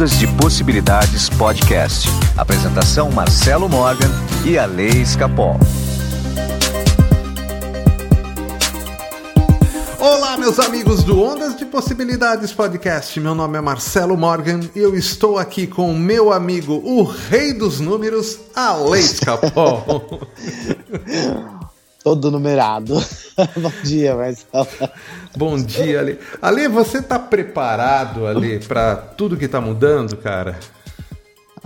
Ondas de Possibilidades Podcast. Apresentação Marcelo Morgan e a Lei Escapol. Olá, meus amigos do Ondas de Possibilidades Podcast. Meu nome é Marcelo Morgan e eu estou aqui com o meu amigo, o rei dos números, Lei Escapol. Todo numerado. Bom dia, Marcelo. Bom dia, Ale. Ale, você tá preparado, Ale, para tudo que tá mudando, cara?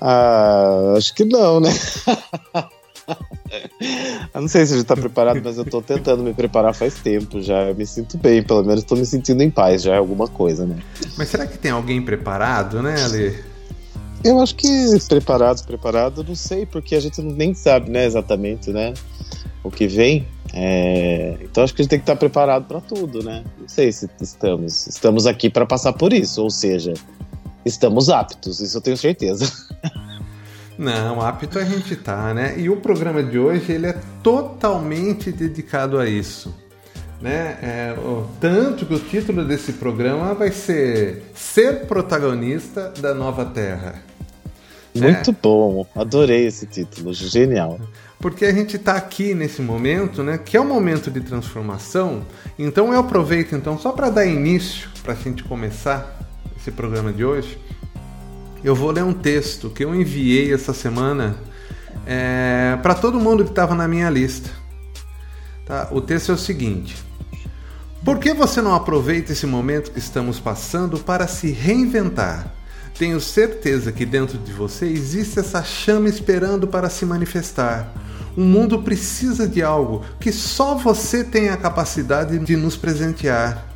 Ah, acho que não, né? eu não sei se a gente tá preparado, mas eu tô tentando me preparar faz tempo já. Eu me sinto bem, pelo menos tô me sentindo em paz, já é alguma coisa, né? Mas será que tem alguém preparado, né, Ale? Eu acho que preparado, preparado, não sei, porque a gente nem sabe, né, exatamente, né? O que vem. É, então acho que a gente tem que estar preparado para tudo, né? Não sei se estamos. Estamos aqui para passar por isso, ou seja, estamos aptos, isso eu tenho certeza. Não, apto a gente tá, né? E o programa de hoje ele é totalmente dedicado a isso. Né? É, tanto que o título desse programa vai ser Ser Protagonista da Nova Terra. Muito é. bom, adorei esse título, genial porque a gente está aqui nesse momento, né, que é um momento de transformação. Então eu aproveito então só para dar início, para a gente começar esse programa de hoje, eu vou ler um texto que eu enviei essa semana é, para todo mundo que estava na minha lista. Tá? O texto é o seguinte: Por que você não aproveita esse momento que estamos passando para se reinventar? Tenho certeza que dentro de você existe essa chama esperando para se manifestar. O mundo precisa de algo que só você tem a capacidade de nos presentear.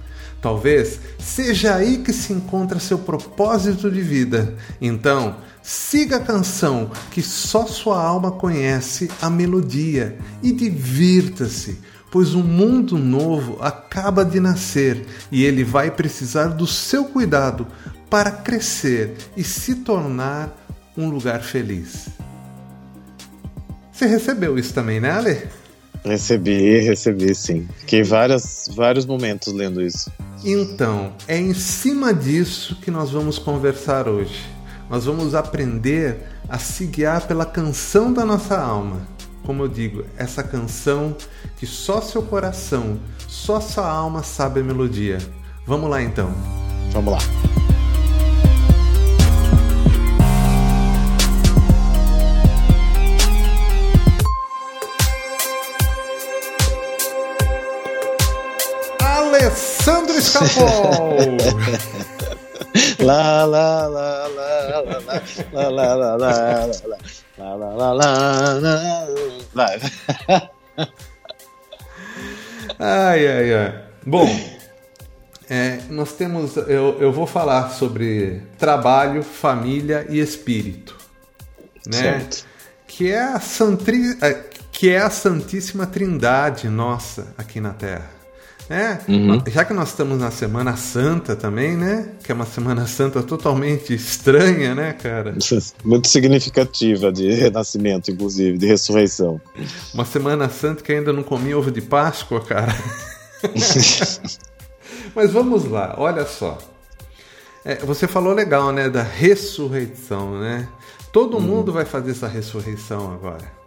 Talvez seja aí que se encontra seu propósito de vida. Então, siga a canção que só sua alma conhece a melodia e divirta-se, pois um mundo novo acaba de nascer e ele vai precisar do seu cuidado para crescer e se tornar um lugar feliz. Você recebeu isso também, né, Ale? Recebi, recebi sim. Fiquei várias, vários momentos lendo isso. Então, é em cima disso que nós vamos conversar hoje. Nós vamos aprender a se guiar pela canção da nossa alma. Como eu digo, essa canção que só seu coração, só sua alma sabe a melodia. Vamos lá então. Vamos lá. Alessandro Escapol. lá, lá, lá, lá, lá, lá, lá, lá, lá, lá, lá, lá, lá, lá, vai. Ai, ai, ai. Bom, é, nós temos. Eu, eu vou falar sobre trabalho, família e espírito, né? Certo. Que é a Santri, que é a Santíssima Trindade nossa aqui na Terra. É, uhum. já que nós estamos na Semana Santa também, né? Que é uma Semana Santa totalmente estranha, né, cara? Muito significativa de renascimento, inclusive, de ressurreição. Uma Semana Santa que ainda não comi ovo de Páscoa, cara. Mas vamos lá, olha só. É, você falou legal, né, da ressurreição, né? Todo uhum. mundo vai fazer essa ressurreição agora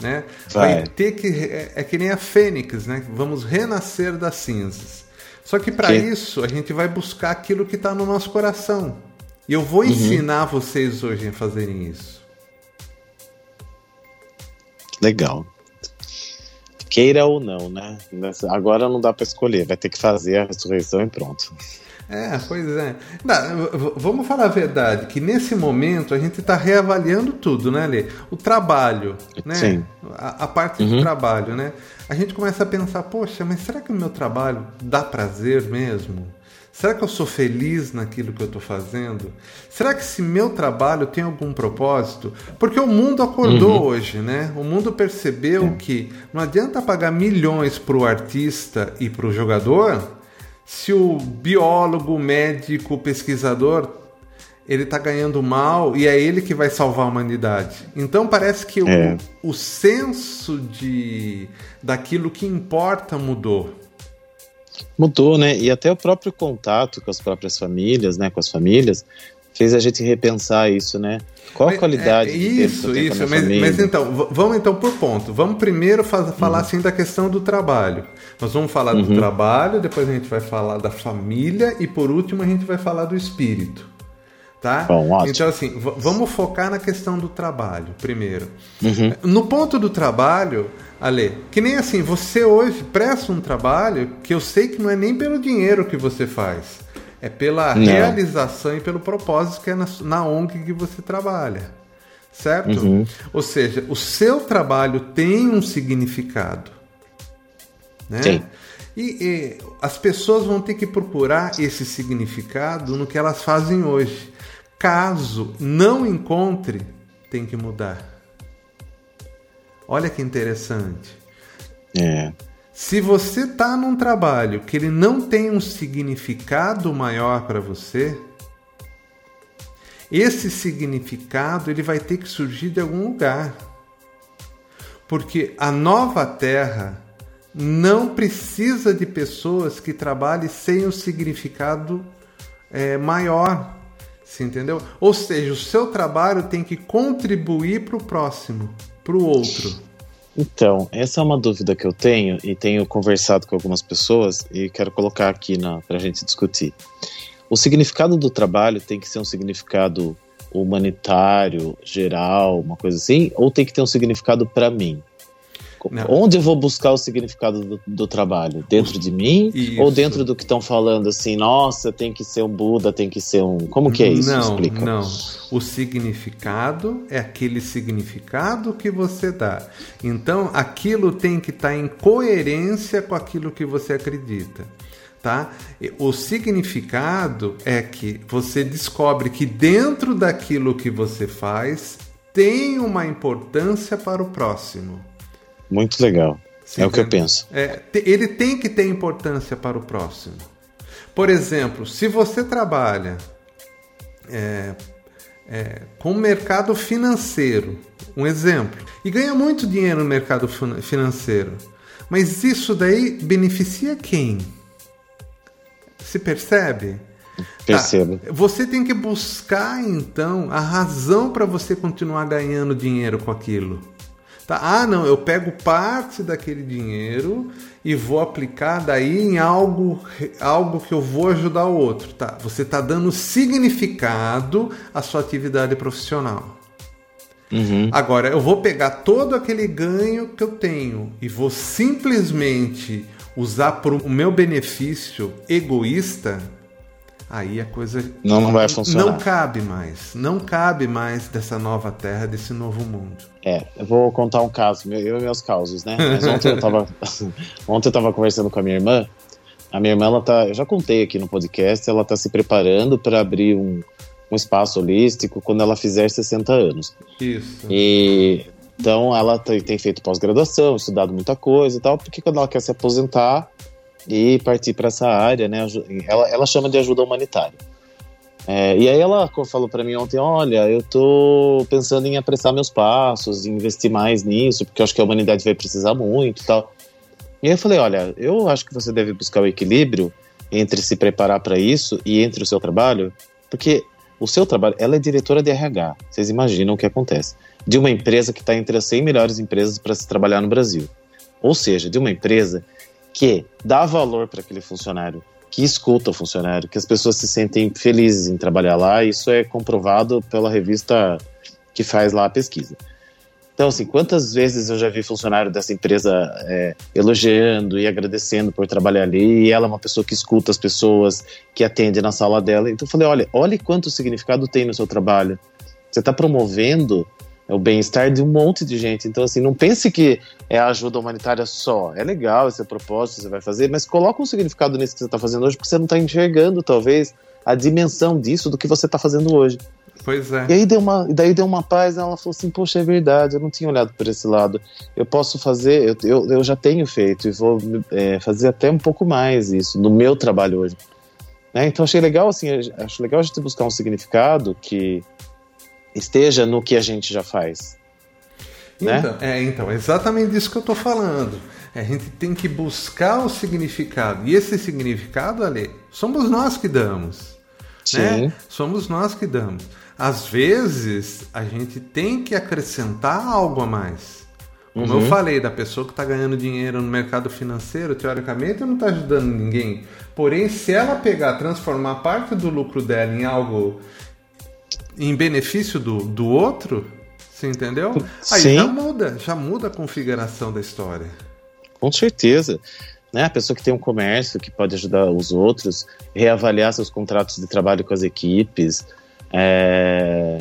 né? Vai. vai ter que é, é, que nem a fênix, né? Vamos renascer das cinzas. Só que para isso a gente vai buscar aquilo que está no nosso coração. E eu vou uhum. ensinar vocês hoje a fazerem isso. Legal. Queira ou não, né? Agora não dá para escolher, vai ter que fazer a ressurreição e pronto. É, pois é. Não, vamos falar a verdade, que nesse momento a gente está reavaliando tudo, né, Lê? O trabalho, né? Sim. A, a parte uhum. do trabalho, né? A gente começa a pensar, poxa, mas será que o meu trabalho dá prazer mesmo? Será que eu sou feliz naquilo que eu estou fazendo? Será que esse meu trabalho tem algum propósito? Porque o mundo acordou uhum. hoje, né? O mundo percebeu que não adianta pagar milhões para o artista e para o jogador se o biólogo, médico, pesquisador ele está ganhando mal e é ele que vai salvar a humanidade. Então parece que é. o, o senso de daquilo que importa mudou. Mudou, né? E até o próprio contato com as próprias famílias, né? Com as famílias fez a gente repensar isso, né? Qual a qualidade é, isso, isso. Mas, mas então, vamos então por ponto. Vamos primeiro falar Uhum. assim da questão do trabalho. Nós vamos falar do trabalho, depois a gente vai falar da família e por último a gente vai falar do espírito. Tá? Bom, ótimo. Então assim, vamos focar na questão do trabalho primeiro. Uhum. No ponto do trabalho, Ale, que nem assim, você hoje presta um trabalho que eu sei que não é nem pelo dinheiro que você faz. É pela Não. realização e pelo propósito que é na, na ONG que você trabalha. Certo? Uhum. Ou seja, o seu trabalho tem um significado. Né? Tem. E, e as pessoas vão ter que procurar esse significado no que elas fazem hoje. Caso não encontre, tem que mudar. Olha que interessante. É. Se você está num trabalho que ele não tem um significado maior para você, esse significado ele vai ter que surgir de algum lugar. Porque a nova terra não precisa de pessoas que trabalhem sem um significado é, maior. Você entendeu? Ou seja, o seu trabalho tem que contribuir para o próximo, para o outro. Então, essa é uma dúvida que eu tenho e tenho conversado com algumas pessoas e quero colocar aqui para a gente discutir. O significado do trabalho tem que ser um significado humanitário, geral, uma coisa assim, ou tem que ter um significado para mim? Não. Onde eu vou buscar o significado do, do trabalho? Dentro de mim? Isso. Ou dentro do que estão falando assim, nossa, tem que ser um Buda, tem que ser um. Como que é isso? Não, Explica. não. O significado é aquele significado que você dá. Então, aquilo tem que estar em coerência com aquilo que você acredita. Tá? O significado é que você descobre que dentro daquilo que você faz tem uma importância para o próximo. Muito legal. Você é o que eu entende? penso. É, ele tem que ter importância para o próximo. Por exemplo, se você trabalha é, é, com o mercado financeiro, um exemplo, e ganha muito dinheiro no mercado fin- financeiro, mas isso daí beneficia quem? Se percebe? Percebo. Tá. Você tem que buscar então a razão para você continuar ganhando dinheiro com aquilo. Tá? Ah, não, eu pego parte daquele dinheiro e vou aplicar daí em algo, algo que eu vou ajudar o outro. Tá? Você está dando significado à sua atividade profissional. Uhum. Agora, eu vou pegar todo aquele ganho que eu tenho e vou simplesmente usar para o meu benefício egoísta, aí a coisa Não, não vai funcionar. não cabe mais. Não cabe mais dessa nova terra, desse novo mundo. É, eu vou contar um caso, meu- eu e meus causos, né? Mas ontem eu tava, ontem eu tava conversando com a minha irmã. A minha irmã, ela tá, eu já contei aqui no podcast, ela tá se preparando para abrir um, um espaço holístico quando ela fizer 60 anos. Isso. E então ela tem, tem feito pós-graduação, estudado muita coisa e tal, porque quando ela quer se aposentar e partir para essa área, né? Ela, ela chama de ajuda humanitária. É, e aí ela falou para mim ontem, olha, eu tô pensando em apressar meus passos, investir mais nisso, porque eu acho que a humanidade vai precisar muito tal. E eu falei, olha, eu acho que você deve buscar o equilíbrio entre se preparar para isso e entre o seu trabalho, porque o seu trabalho, ela é diretora de RH, vocês imaginam o que acontece, de uma empresa que está entre as 100 melhores empresas para se trabalhar no Brasil. Ou seja, de uma empresa que dá valor para aquele funcionário, que escuta o funcionário, que as pessoas se sentem felizes em trabalhar lá, isso é comprovado pela revista que faz lá a pesquisa. Então, assim, quantas vezes eu já vi funcionário dessa empresa é, elogiando e agradecendo por trabalhar ali, e ela é uma pessoa que escuta as pessoas, que atende na sala dela. Então eu falei, olha, olha quanto significado tem no seu trabalho. Você está promovendo o bem-estar de um monte de gente. Então, assim, não pense que é a ajuda humanitária só. É legal esse propósito que você vai fazer, mas coloca um significado nisso que você está fazendo hoje, porque você não está enxergando, talvez, a dimensão disso, do que você está fazendo hoje. Pois é. E aí deu uma, daí deu uma paz, ela falou assim, poxa, é verdade, eu não tinha olhado por esse lado. Eu posso fazer, eu, eu, eu já tenho feito e vou é, fazer até um pouco mais isso no meu trabalho hoje. Né? Então achei legal, assim, acho legal a gente buscar um significado que esteja no que a gente já faz. Né? Então, é, então, é exatamente disso que eu estou falando. A gente tem que buscar o significado. E esse significado, Ale, somos nós que damos. Né? Somos nós que damos. Às vezes, a gente tem que acrescentar algo a mais. Como uhum. eu falei, da pessoa que está ganhando dinheiro no mercado financeiro, teoricamente não está ajudando ninguém. Porém, se ela pegar, transformar parte do lucro dela em algo em benefício do, do outro, você entendeu? Aí Sim. já muda, já muda a configuração da história. Com certeza. Né? A pessoa que tem um comércio, que pode ajudar os outros, reavaliar seus contratos de trabalho com as equipes, é,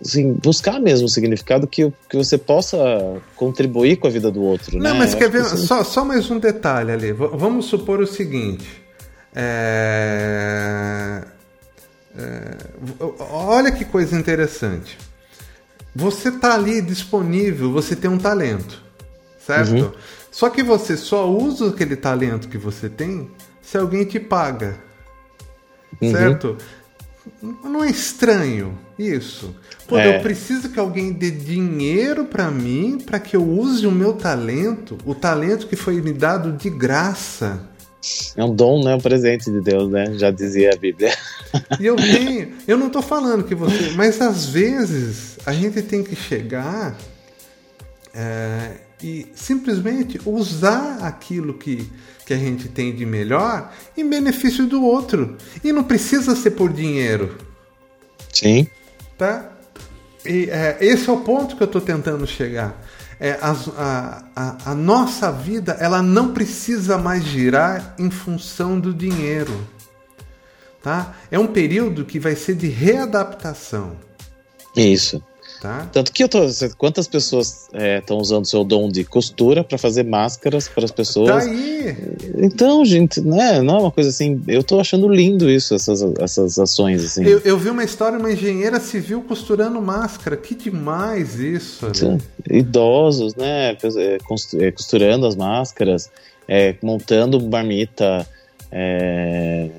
assim, buscar mesmo o significado que, que você possa contribuir com a vida do outro. Não, né? mas quer ver, assim... só, só mais um detalhe ali. V vamos supor o seguinte. É... É... Olha que coisa interessante. Você está ali disponível, você tem um talento, certo? Uhum. Só que você só usa aquele talento que você tem se alguém te paga, uhum. certo? Não é estranho isso? Pô, é. eu preciso que alguém dê dinheiro para mim para que eu use o meu talento, o talento que foi me dado de graça. É um dom, né? Um presente de Deus, né? Já dizia a Bíblia. E eu tenho, eu não tô falando que você, mas às vezes a gente tem que chegar é, e simplesmente usar aquilo que, que a gente tem de melhor em benefício do outro. E não precisa ser por dinheiro. Sim. Tá? E, é, esse é o ponto que eu estou tentando chegar. É, a, a, a, nossa vida ela não precisa mais girar em função do dinheiro. Tá? É um período que vai ser de readaptação. Isso. Tá? Tanto que eu tô. Quantas pessoas estão é, usando seu dom de costura para fazer máscaras para as pessoas? Tá aí. Então, gente, né? Não é uma coisa assim. Eu tô achando lindo isso, essas, essas ações. Assim. Eu, eu vi uma história, uma engenheira civil costurando máscara. Que demais isso. Né? Idosos, né? É, é, costurando as máscaras, é, montando marmita. É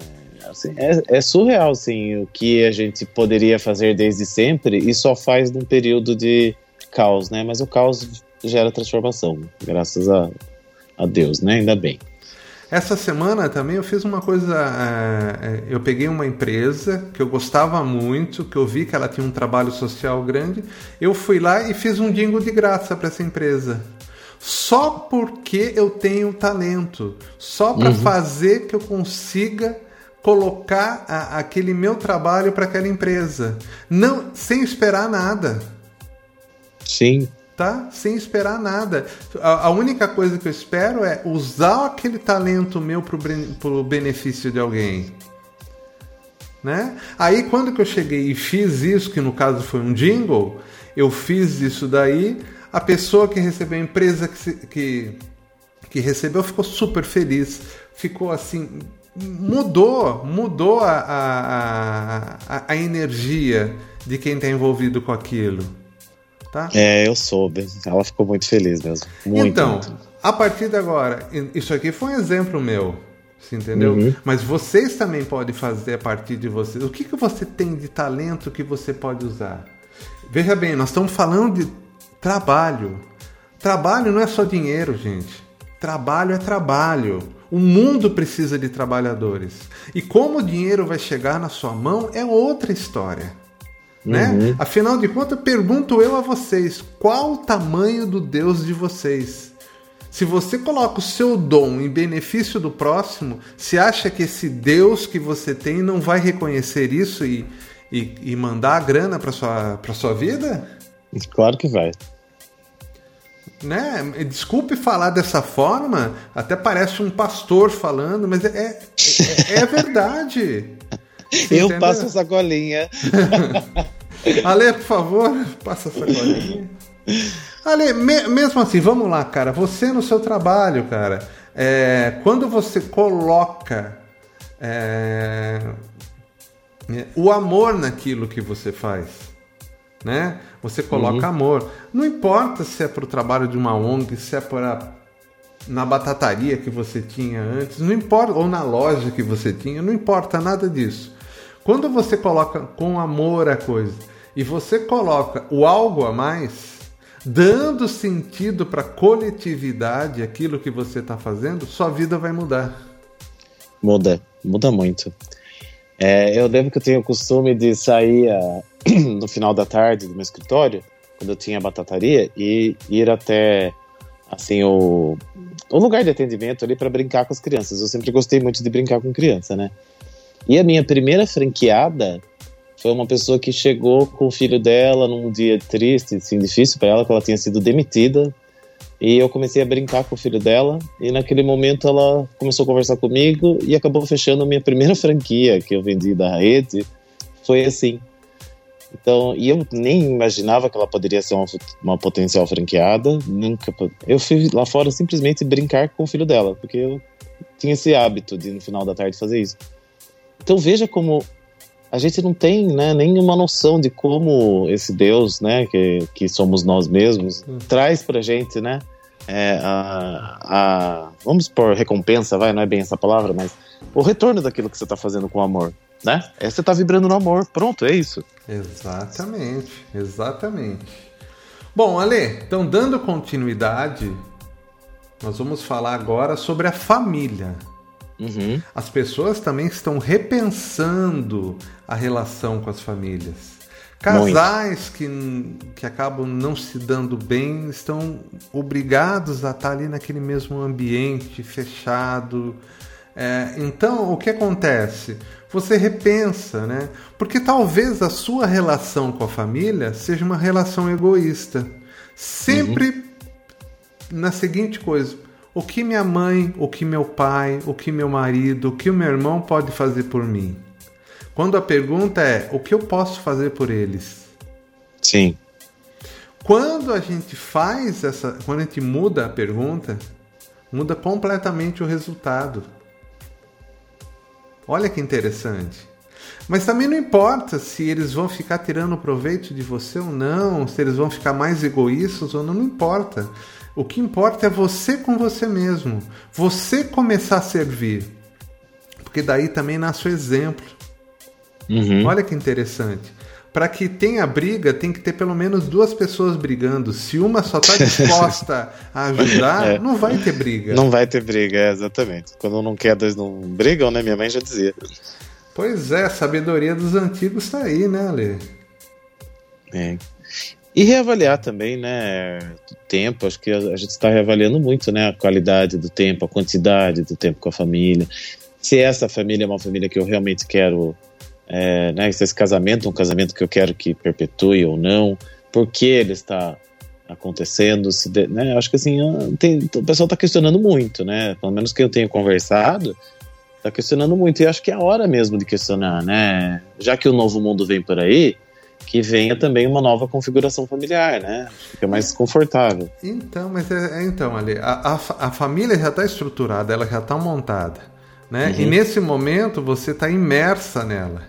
Assim, é, é, surreal, assim, o que a gente poderia fazer desde sempre e só faz num período de caos, né? Mas o caos gera transformação, graças a, a Deus, né? Ainda bem. Essa semana também eu fiz uma coisa. É, eu peguei uma empresa que eu gostava muito, que eu vi que ela tinha um trabalho social grande. Eu fui lá e fiz um dingo de graça para essa empresa. Só porque eu tenho talento. Só para uhum. fazer que eu consiga colocar a, aquele meu trabalho para aquela empresa, não sem esperar nada. Sim. Tá? Sem esperar nada. A, a única coisa que eu espero é usar aquele talento meu para o benefício de alguém. Né? Aí quando que eu cheguei e fiz isso, que no caso foi um jingle, eu fiz isso daí, a pessoa que recebeu, a empresa que, que, que recebeu ficou super feliz, ficou assim mudou, mudou a, a, a, a energia de quem está envolvido com aquilo. Tá? É, eu soube. Ela ficou muito feliz mesmo. Muito, então, muito. a partir de agora, isso aqui foi um exemplo meu. Você entendeu? Uhum. Mas vocês também podem fazer a partir de vocês. O que, que você tem de talento que você pode usar? Veja bem, nós estamos falando de trabalho. Trabalho não é só dinheiro, gente. Trabalho é trabalho. O mundo precisa de trabalhadores. E como o dinheiro vai chegar na sua mão é outra história. Né? Uhum. Afinal de contas, pergunto eu a vocês: qual o tamanho do Deus de vocês? Se você coloca o seu dom em benefício do próximo, se acha que esse Deus que você tem não vai reconhecer isso e, e, e mandar a grana para sua, sua vida? Claro que vai né? Desculpe falar dessa forma, até parece um pastor falando, mas é, é, é verdade. Eu entendeu? passo a sacolinha. Ale, por favor, passa a sacolinha. Ale, me, mesmo assim, vamos lá, cara. Você no seu trabalho, cara, é, quando você coloca é, o amor naquilo que você faz, né? Você coloca uhum. amor. Não importa se é para o trabalho de uma ONG, se é para na batataria que você tinha antes, não importa, ou na loja que você tinha, não importa nada disso. Quando você coloca com amor a coisa e você coloca o algo a mais, dando sentido para a coletividade, aquilo que você está fazendo, sua vida vai mudar. Muda, muda muito. É, eu lembro que eu tinha o costume de sair uh, no final da tarde do meu escritório, quando eu tinha batataria, e ir até assim o, o lugar de atendimento ali para brincar com as crianças. Eu sempre gostei muito de brincar com criança, né? E a minha primeira franqueada foi uma pessoa que chegou com o filho dela num dia triste, assim, difícil para ela, que ela tinha sido demitida. E eu comecei a brincar com o filho dela, e naquele momento ela começou a conversar comigo e acabou fechando a minha primeira franquia que eu vendi da rede. Foi assim. Então, e eu nem imaginava que ela poderia ser uma, uma potencial franqueada. Nunca. Eu fui lá fora simplesmente brincar com o filho dela, porque eu tinha esse hábito de no final da tarde fazer isso. Então veja como a gente não tem né, nenhuma noção de como esse Deus, né, que, que somos nós mesmos, hum. traz pra gente, né, é, a, a, vamos por recompensa, vai, não é bem essa palavra, mas o retorno daquilo que você está fazendo com amor, né? É você tá vibrando no amor, pronto, é isso. Exatamente, exatamente. Bom, Ale, então dando continuidade, nós vamos falar agora sobre a família. Uhum. As pessoas também estão repensando a relação com as famílias. Casais que, que acabam não se dando bem estão obrigados a estar ali naquele mesmo ambiente fechado. É, então, o que acontece? Você repensa, né? Porque talvez a sua relação com a família seja uma relação egoísta. Sempre uhum. na seguinte coisa: o que minha mãe, o que meu pai, o que meu marido, o que o meu irmão pode fazer por mim? Quando a pergunta é o que eu posso fazer por eles? Sim. Quando a gente faz essa, quando a gente muda a pergunta, muda completamente o resultado. Olha que interessante. Mas também não importa se eles vão ficar tirando proveito de você ou não, se eles vão ficar mais egoístas ou não, não importa. O que importa é você com você mesmo. Você começar a servir. Porque daí também nasce o exemplo. Uhum. Olha que interessante. Para que tenha briga, tem que ter pelo menos duas pessoas brigando. Se uma só está disposta a ajudar, é. não vai ter briga. Não vai ter briga, é, exatamente. Quando não quer, dois não brigam, né? Minha mãe já dizia. Pois é, a sabedoria dos antigos está aí, né, Ale? É. E reavaliar também, né, tempo, acho que a, gente está reavaliando muito, né, a qualidade do tempo, a quantidade do tempo com a família. Se essa família é uma família que eu realmente quero, é, né, se esse casamento é um casamento que eu quero que perpetue ou não, por que ele está acontecendo, se de, né, acho que assim, tem, o pessoal está questionando muito, né, pelo menos que eu tenho conversado, está questionando muito, e acho que é a hora mesmo de questionar, né, já que o novo mundo vem por aí, que venha também uma nova configuração familiar, né? Fica mais confortável. Então, mas é, é então, ali, a, a, a, família já está estruturada, ela já está montada, né? Uhum. E nesse momento você está imersa nela.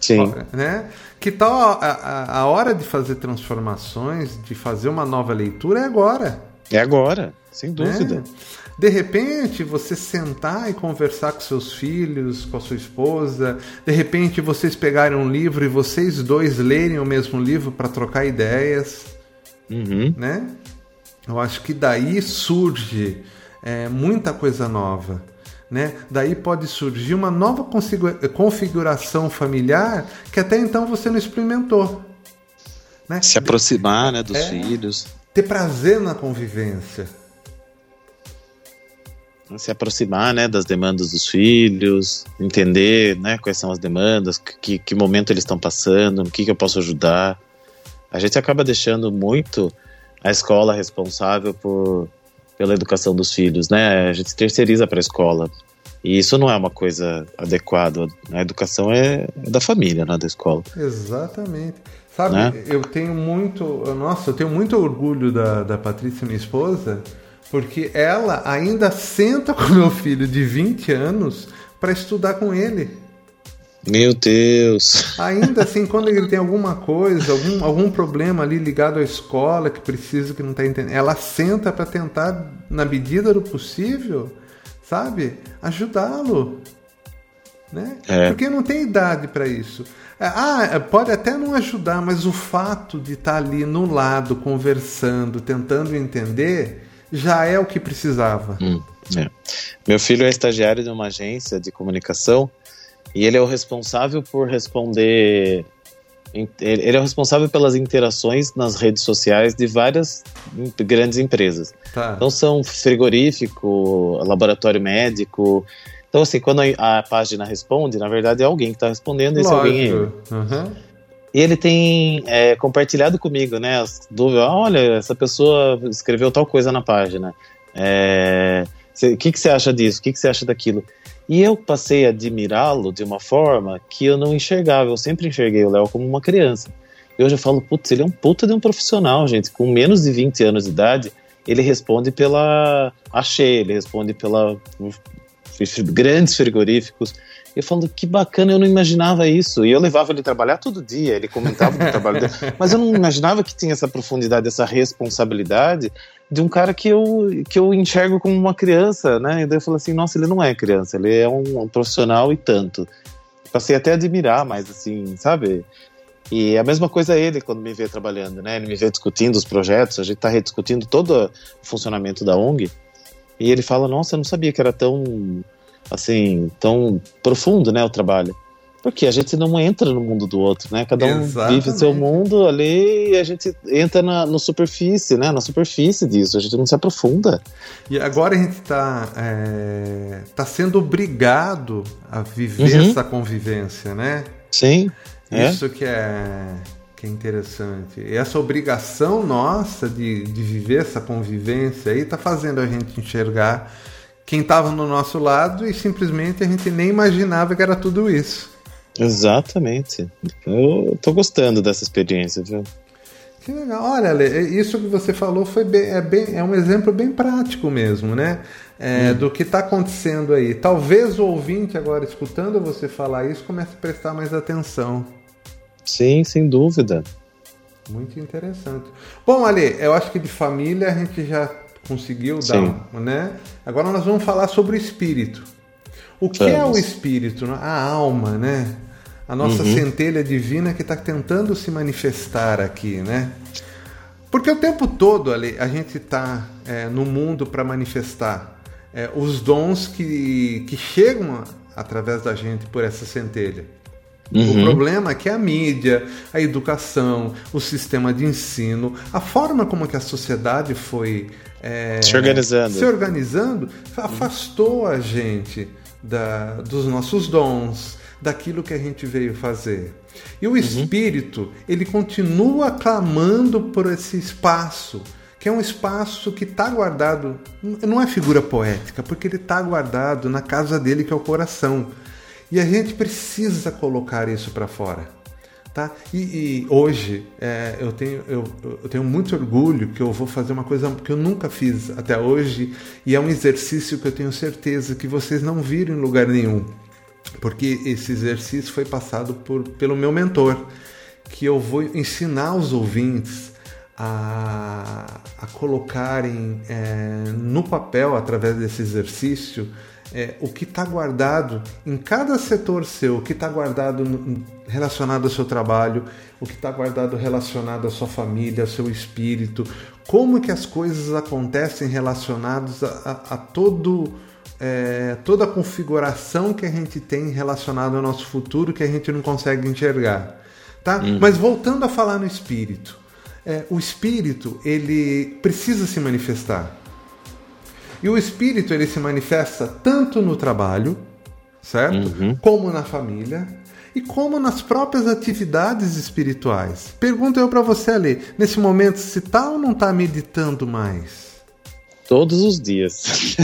Sim. Né? Que tal a, a, a hora de fazer transformações, de fazer uma nova leitura é agora. É agora, sem dúvida. Né? De repente, você sentar e conversar com seus filhos, com a sua esposa, de repente vocês pegarem um livro e vocês dois lerem o mesmo livro para trocar ideias, uhum. né? Eu acho que daí surge é, muita coisa nova. Né? Daí pode surgir uma nova configuração familiar que até então você não experimentou. Né? Se aproximar né, dos é, filhos. Ter prazer na convivência se aproximar né, das demandas dos filhos, entender né, quais são as demandas, que, que momento eles estão passando, o que, que eu posso ajudar. A gente acaba deixando muito a escola responsável por, pela educação dos filhos, né? A gente terceiriza para a escola. E isso não é uma coisa adequada. A educação é, é da família, não é da escola. Exatamente. Sabe, né? eu tenho muito. Nossa, eu tenho muito orgulho da, da Patrícia, minha esposa, porque ela ainda senta com meu filho de 20 anos para estudar com ele. Meu Deus! Ainda assim, quando ele tem alguma coisa, algum, algum problema ali ligado à escola que precisa, que não está entendendo, ela senta para tentar, na medida do possível, sabe, ajudá-lo. Né? É. Porque não tem idade para isso. É, ah, pode até não ajudar, mas o fato de estar tá ali no lado, conversando, tentando entender, já é o que precisava. Hum, é. Meu filho é estagiário de uma agência de comunicação E ele é o responsável por responder. Ele é o responsável pelas interações nas redes sociais de várias grandes empresas. Tá. Então são frigorífico, laboratório médico. Então, assim, quando a, página responde, na verdade é alguém que está respondendo, esse alguém é ele. Uhum. E ele tem é, compartilhado comigo, né, as dúvidas. Olha, essa pessoa escreveu tal coisa na página. É, o que, que você acha disso? O que, que você acha daquilo? E eu passei a admirá-lo de uma forma que eu não enxergava. Eu sempre enxerguei o Léo como uma criança. Eu falo, putz, ele é um puta de um profissional, gente. Com menos de 20 anos de idade, ele responde pela Achei, ele responde pela grandes frigoríficos. Eu falo, que bacana, eu não imaginava isso. E eu levava ele trabalhar todo dia, ele comentava o trabalho dele. Mas eu não imaginava que tinha essa profundidade, essa responsabilidade de um cara que eu, que eu enxergo como uma criança, né? E daí eu falo assim, nossa, ele não é criança, ele é um, um profissional e tanto. Passei até a admirar, mas assim, sabe? E a mesma coisa ele quando me vê trabalhando, né? Ele me vê discutindo os projetos, a gente está rediscutindo todo o funcionamento da ONG. E ele fala: Nossa, eu não sabia que era tão assim, tão profundo, né, o trabalho. Porque a gente não entra no mundo do outro, né? Cada um Exatamente. vive seu mundo ali e a gente entra na no superfície, né? Na superfície disso, a gente não se aprofunda. E agora a gente está é, tá sendo obrigado a viver uhum. essa convivência, né? Sim. É. Isso que é, que é interessante. E essa obrigação nossa de, de viver essa convivência aí está fazendo a gente enxergar quem estava no nosso lado e simplesmente a gente nem imaginava que era tudo isso. Exatamente. Eu tô gostando dessa experiência, viu? Que legal. Olha, Ale, isso que você falou foi bem, é, bem, é um exemplo bem prático mesmo, né? É, hum. Do que está acontecendo aí. Talvez o ouvinte agora escutando você falar isso comece a prestar mais atenção. Sim, sem dúvida. Muito interessante. Bom, Ale, eu acho que de família a gente já conseguiu dar, né? Agora nós vamos falar sobre o espírito. O que vamos. é o espírito? A alma, né? A nossa uhum. centelha divina que está tentando se manifestar aqui, né? Porque o tempo todo ali a gente está é, no mundo para manifestar é, os dons que, que chegam através da gente por essa centelha. Uhum. O problema é que a mídia, a educação, o sistema de ensino, a forma como que a sociedade foi é, se organizando, se organizando afastou a gente da, dos nossos dons, daquilo que a gente veio fazer. E o uhum. espírito, ele continua clamando por esse espaço, que é um espaço que está guardado, não é figura poética, porque ele está guardado na casa dele, que é o coração. E a gente precisa colocar isso para fora. Tá? E, e hoje é, eu, tenho, eu, eu, tenho muito orgulho que eu vou fazer uma coisa que eu nunca fiz até hoje e é um exercício que eu tenho certeza que vocês não viram em lugar nenhum, porque esse exercício foi passado por, pelo meu mentor, que eu vou ensinar os ouvintes a, a colocarem é, no papel através desse exercício é, o que está guardado em cada setor seu, o que está guardado no, relacionado ao seu trabalho, o que está guardado relacionado à sua família, ao seu espírito, como que as coisas acontecem relacionadas a, a, a todo é, toda a configuração que a gente tem relacionada ao nosso futuro que a gente não consegue enxergar, tá? Hum. Mas voltando a falar no espírito, é, o espírito ele precisa se manifestar. E o espírito ele se manifesta tanto no trabalho, certo? Uhum. Como na família e como nas próprias atividades espirituais. Pergunto eu para você ali, nesse momento, se tá ou não tá meditando mais? Todos os dias.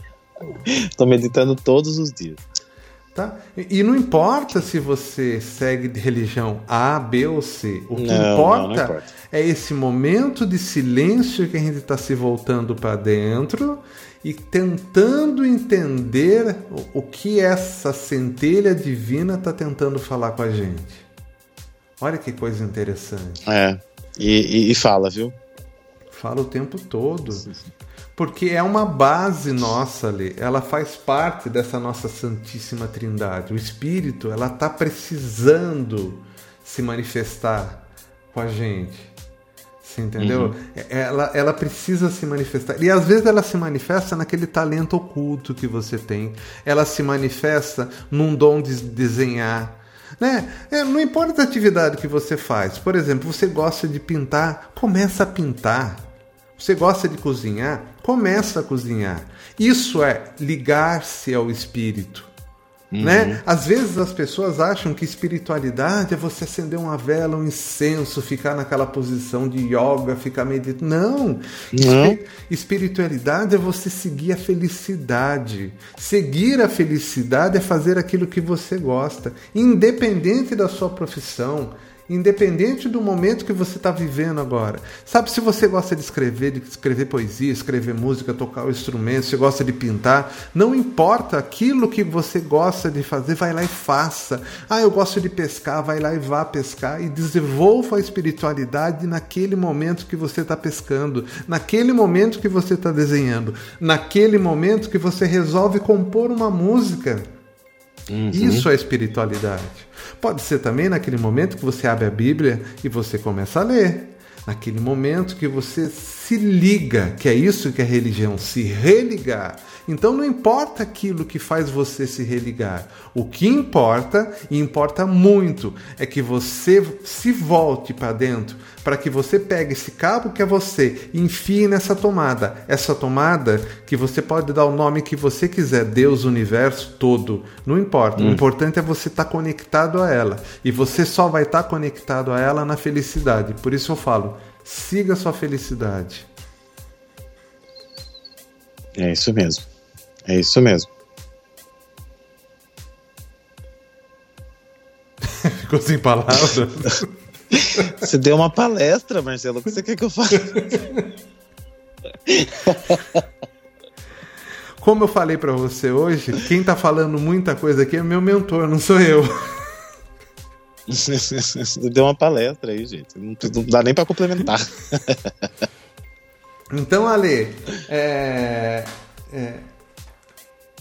Estou meditando todos os dias. Tá? E, não importa se você segue de religião A, B ou C. O que não, importa, não, não importa, é esse momento de silêncio que a gente está se voltando para dentro e tentando entender o, o que essa centelha divina está tentando falar com a gente. Olha que coisa interessante. É. E, e, e fala, viu? Fala o tempo todo. Sim, sim porque é uma base nossa ali, ela faz parte dessa nossa Santíssima Trindade. O Espírito, ela está precisando se manifestar com a gente. Você entendeu? Uhum. Ela, ela precisa se manifestar. E às vezes ela se manifesta naquele talento oculto que você tem. Ela se manifesta num dom de desenhar. Né? É, não importa a atividade que você faz. Por exemplo, você gosta de pintar, começa a pintar. Você gosta de cozinhar, começa a cozinhar. Isso é ligar-se ao espírito. Uhum. Né? Às vezes as pessoas acham que espiritualidade é você acender uma vela, um incenso, ficar naquela posição de yoga, ficar meditando. Não! Não. Espiritualidade é você seguir a felicidade. Seguir a felicidade é fazer aquilo que você gosta, independente da sua profissão, independente do momento que você está vivendo agora. Sabe, se você gosta de escrever, de escrever poesia, escrever música, tocar o instrumento, se gosta de pintar, não importa aquilo que você gosta de fazer, vai lá e faça. Ah, eu gosto de pescar, vai lá e vá pescar e desenvolva a espiritualidade naquele momento que você está pescando, naquele momento que você está desenhando, naquele momento que você resolve compor uma música. Uhum. Isso é espiritualidade. Pode ser também naquele momento que você abre a Bíblia e você começa a ler. Naquele momento que você se liga, que é isso que é religião, se religar. Então não importa aquilo que faz você se religar. O que importa, e importa muito, é que você se volte para dentro, para que você pegue esse cabo que é você e enfie nessa tomada. Essa tomada que você pode dar o nome que você quiser, Deus, universo todo, não importa. Hum. O importante é você estar tá conectado a ela. E você só vai estar tá conectado a ela na felicidade. Por isso eu falo, siga sua felicidade. É isso mesmo. É isso mesmo. Ficou sem palavras. Você deu uma palestra, Marcelo. O que você quer que eu faça? Como eu falei para você hoje, quem tá falando muita coisa aqui é meu mentor, não sou eu. Você deu uma palestra aí, gente. Não, não dá nem para complementar. Então, Ale, é, é,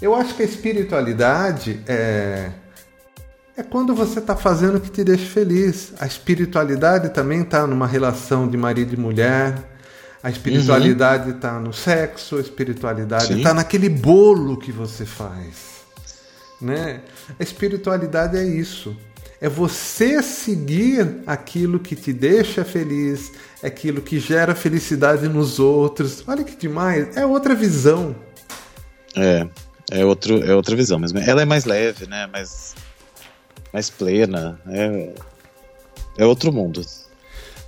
eu acho que a espiritualidade é é quando você está fazendo o que te deixa feliz. A espiritualidade também está numa relação de marido e mulher. A espiritualidade está uhum. no sexo, a espiritualidade está naquele bolo que você faz. Né? A espiritualidade é isso. É você seguir aquilo que te deixa feliz, é aquilo que gera felicidade nos outros. Olha que demais. É outra visão. É, é, outro, é outra visão mesmo. Ela é mais leve, né? Mais mais plena. É, é outro mundo.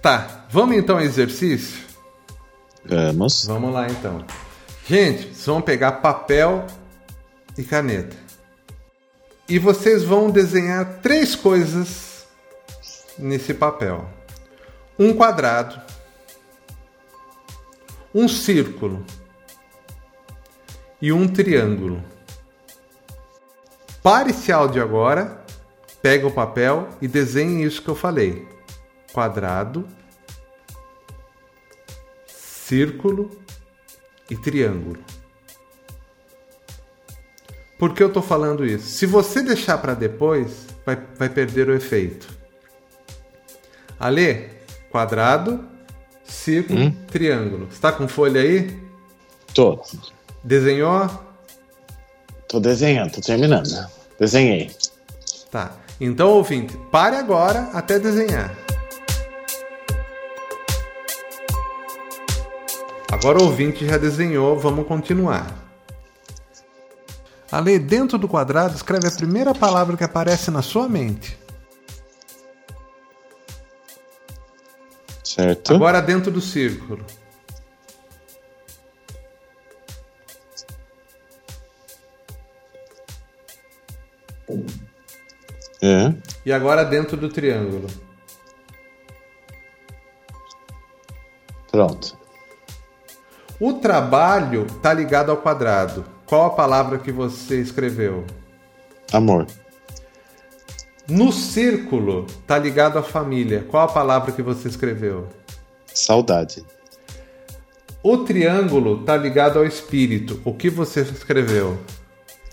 Tá, vamos então ao exercício? Vamos. Vamos lá então. Gente, vocês vão pegar papel e caneta. E vocês vão desenhar três coisas nesse papel: um quadrado, um círculo e um triângulo. Pare esse áudio agora pega o papel e desenhe isso que eu falei: quadrado, círculo e triângulo. Por que eu estou falando isso? Se você deixar para depois, vai, vai perder o efeito. Ale, quadrado, círculo, hum? triângulo. Está com folha aí? Tô. Desenhou? Tô desenhando, tô terminando. Desenhei. Tá. Então, ouvinte, pare agora até desenhar. Agora o ouvinte já desenhou, vamos continuar. Ale, dentro do quadrado, escreve a primeira palavra que aparece na sua mente. Certo. Agora dentro do círculo. É. E agora dentro do triângulo. Pronto. O trabalho está ligado ao quadrado. Qual a palavra que você escreveu? Amor. No círculo está ligado à família. Qual a palavra que você escreveu? Saudade. O triângulo está ligado ao espírito. O que você escreveu?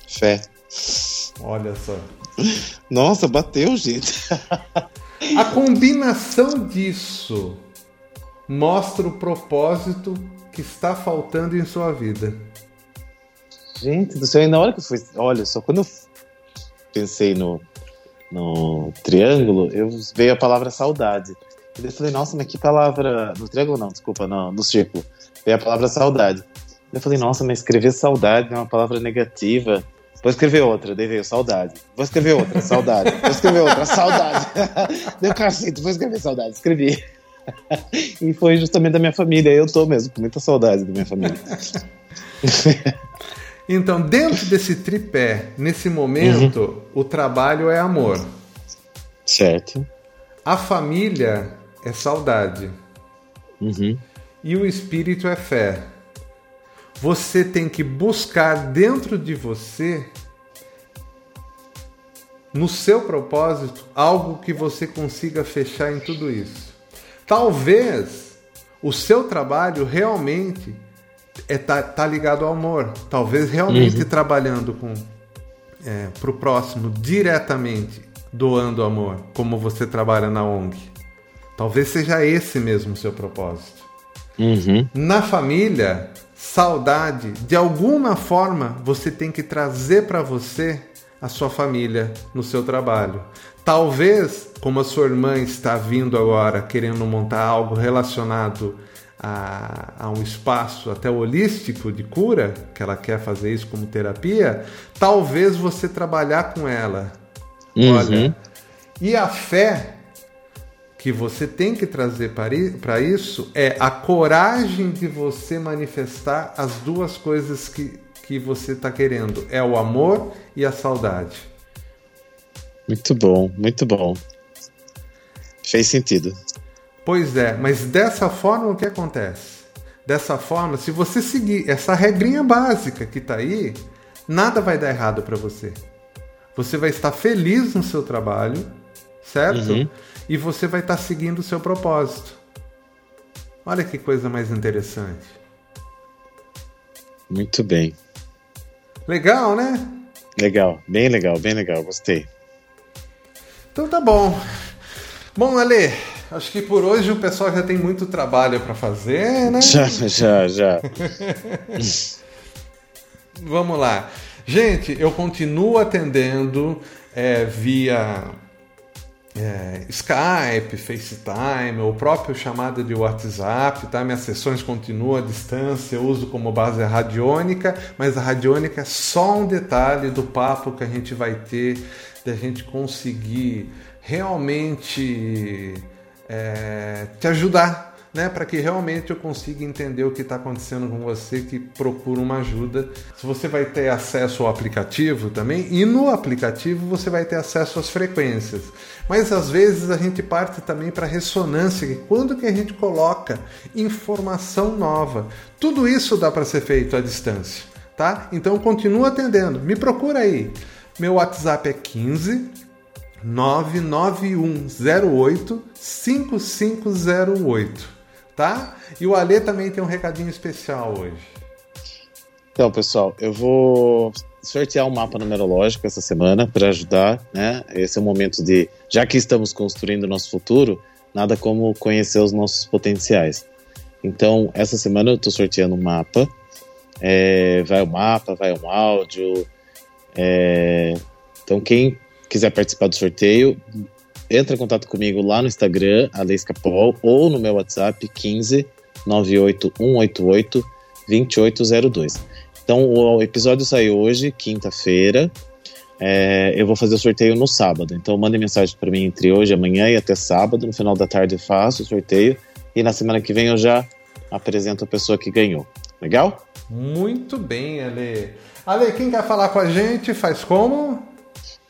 Fé. Olha só. Nossa, bateu, gente. A combinação disso mostra o propósito que está faltando em sua vida. Gente do céu, e na hora que eu fui. Olha, só quando eu pensei no, no triângulo, eu veio a palavra saudade. E eu falei, nossa, mas que palavra. No triângulo não, desculpa, no, no círculo. Veio a palavra saudade. Eu falei, nossa, mas escrever saudade é uma palavra negativa. Vou escrever outra, daí veio saudade. Vou escrever outra, saudade. Vou escrever outra, saudade. Deu cacete, vou escrever saudade. Escrevi. E foi justamente da minha família. Eu tô mesmo com muita saudade da minha família. Então, dentro desse tripé, nesse momento, uhum. o trabalho é amor. Certo. A família é saudade. Uhum. E o espírito é fé. Você tem que buscar dentro de você, no seu propósito, algo que você consiga fechar em tudo isso. Talvez o seu trabalho realmente é tá, tá ligado ao amor. Talvez realmente uhum. trabalhando com é, para o próximo diretamente, doando amor, como você trabalha na ONG. Talvez seja esse mesmo o seu propósito. Uhum. Na família, saudade, de alguma forma você tem que trazer para você a sua família no seu trabalho. Talvez, como a sua irmã está vindo agora querendo montar algo relacionado a, a, um espaço até holístico de cura, que ela quer fazer isso como terapia, talvez você trabalhar com ela. Uhum. Olha, e a fé que você tem que trazer para isso é a coragem de você manifestar as duas coisas que, que você está querendo: é o amor e a saudade. Muito bom, muito bom. Fez sentido. Pois é, mas dessa forma o que acontece? Dessa forma, se você seguir essa regrinha básica que está aí, nada vai dar errado para você. Você vai estar feliz no seu trabalho, certo? Uhum. E você vai estar seguindo o seu propósito. Olha que coisa mais interessante. Muito bem. Legal, né? Legal, bem legal, bem legal, gostei. Então tá bom. Bom, Ale, acho que por hoje o pessoal já tem muito trabalho para fazer, né? Já, já, já. Vamos lá. Gente, eu continuo atendendo é, via é, Skype, FaceTime, ou próprio chamada de WhatsApp, tá? Minhas sessões continuam à distância, eu uso como base a radiônica, mas a radiônica é só um detalhe do papo que a gente vai ter, da gente conseguir realmente é, te ajudar, né, para que realmente eu consiga entender o que está acontecendo com você que procura uma ajuda. Você vai ter acesso ao aplicativo também, e no aplicativo você vai ter acesso às frequências. Mas às vezes a gente parte também para ressonância, que quando que a gente coloca informação nova. Tudo isso dá para ser feito à distância, tá? Então continua atendendo. Me procura aí. Meu WhatsApp é 15 99108 5508 tá? E o Alê também tem um recadinho especial hoje. Então, pessoal, eu vou sortear um mapa numerológico essa semana para ajudar, né? Esse é o momento de, já que estamos construindo o nosso futuro, nada como conhecer os nossos potenciais. Então, essa semana eu estou sorteando um mapa. É, vai o mapa, vai um áudio. É, então, quem quiser participar do sorteio, entra em contato comigo lá no Instagram, Aleiscapol, ou no meu WhatsApp 15 98188 2802. Então, o episódio saiu hoje, quinta-feira. É, eu vou fazer o sorteio no sábado. Então, mande mensagem para mim entre hoje, amanhã e até sábado. No final da tarde eu faço o sorteio. E na semana que vem eu já apresento a pessoa que ganhou. Legal? Muito bem, Ale. Ale, quem quer falar com a gente, faz como?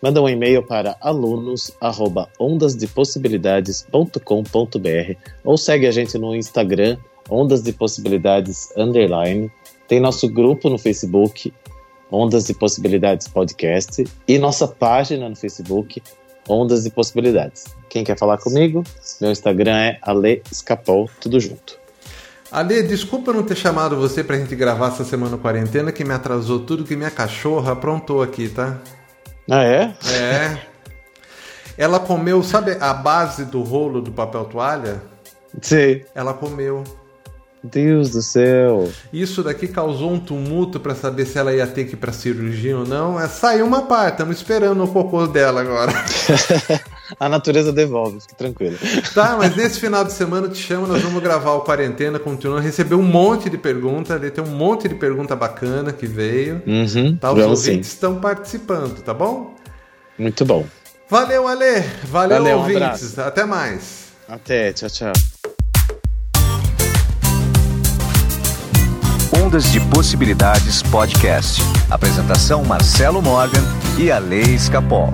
Manda um e-mail para alunos@ondasdepossibilidades.com.br ou segue a gente no Instagram Ondas de Possibilidades underline. Tem nosso grupo no Facebook Ondas de Possibilidades Podcast e nossa página no Facebook Ondas de Possibilidades. Quem quer falar comigo? Meu Instagram é Ale Escapol, tudo junto. Ale, desculpa não ter chamado você pra gente gravar essa semana quarentena, que me atrasou tudo, que minha cachorra aprontou aqui, tá? Ah, é? É. Ela comeu, sabe a base do rolo do papel toalha? Sim. Ela comeu. Deus do céu. Isso daqui causou um tumulto para saber se ela ia ter que ir pra cirurgia ou não. É, saiu uma parte, estamos esperando o cocô dela agora. A natureza devolve, fique tranquilo. Tá, mas nesse final de semana eu te chamo, nós vamos gravar o Quarentena, continuando. Receber um monte de perguntas, ali tem um monte de pergunta bacana que veio. Uhum, Tá, os vamos sim. ouvintes estão participando, tá bom? Muito bom. Valeu, Ale! Valeu, Valeu, um ouvintes! abraço. Até mais! Até, tchau, tchau. Ondas de Possibilidades Podcast. Apresentação Marcelo Morgan e a Lei Escapol.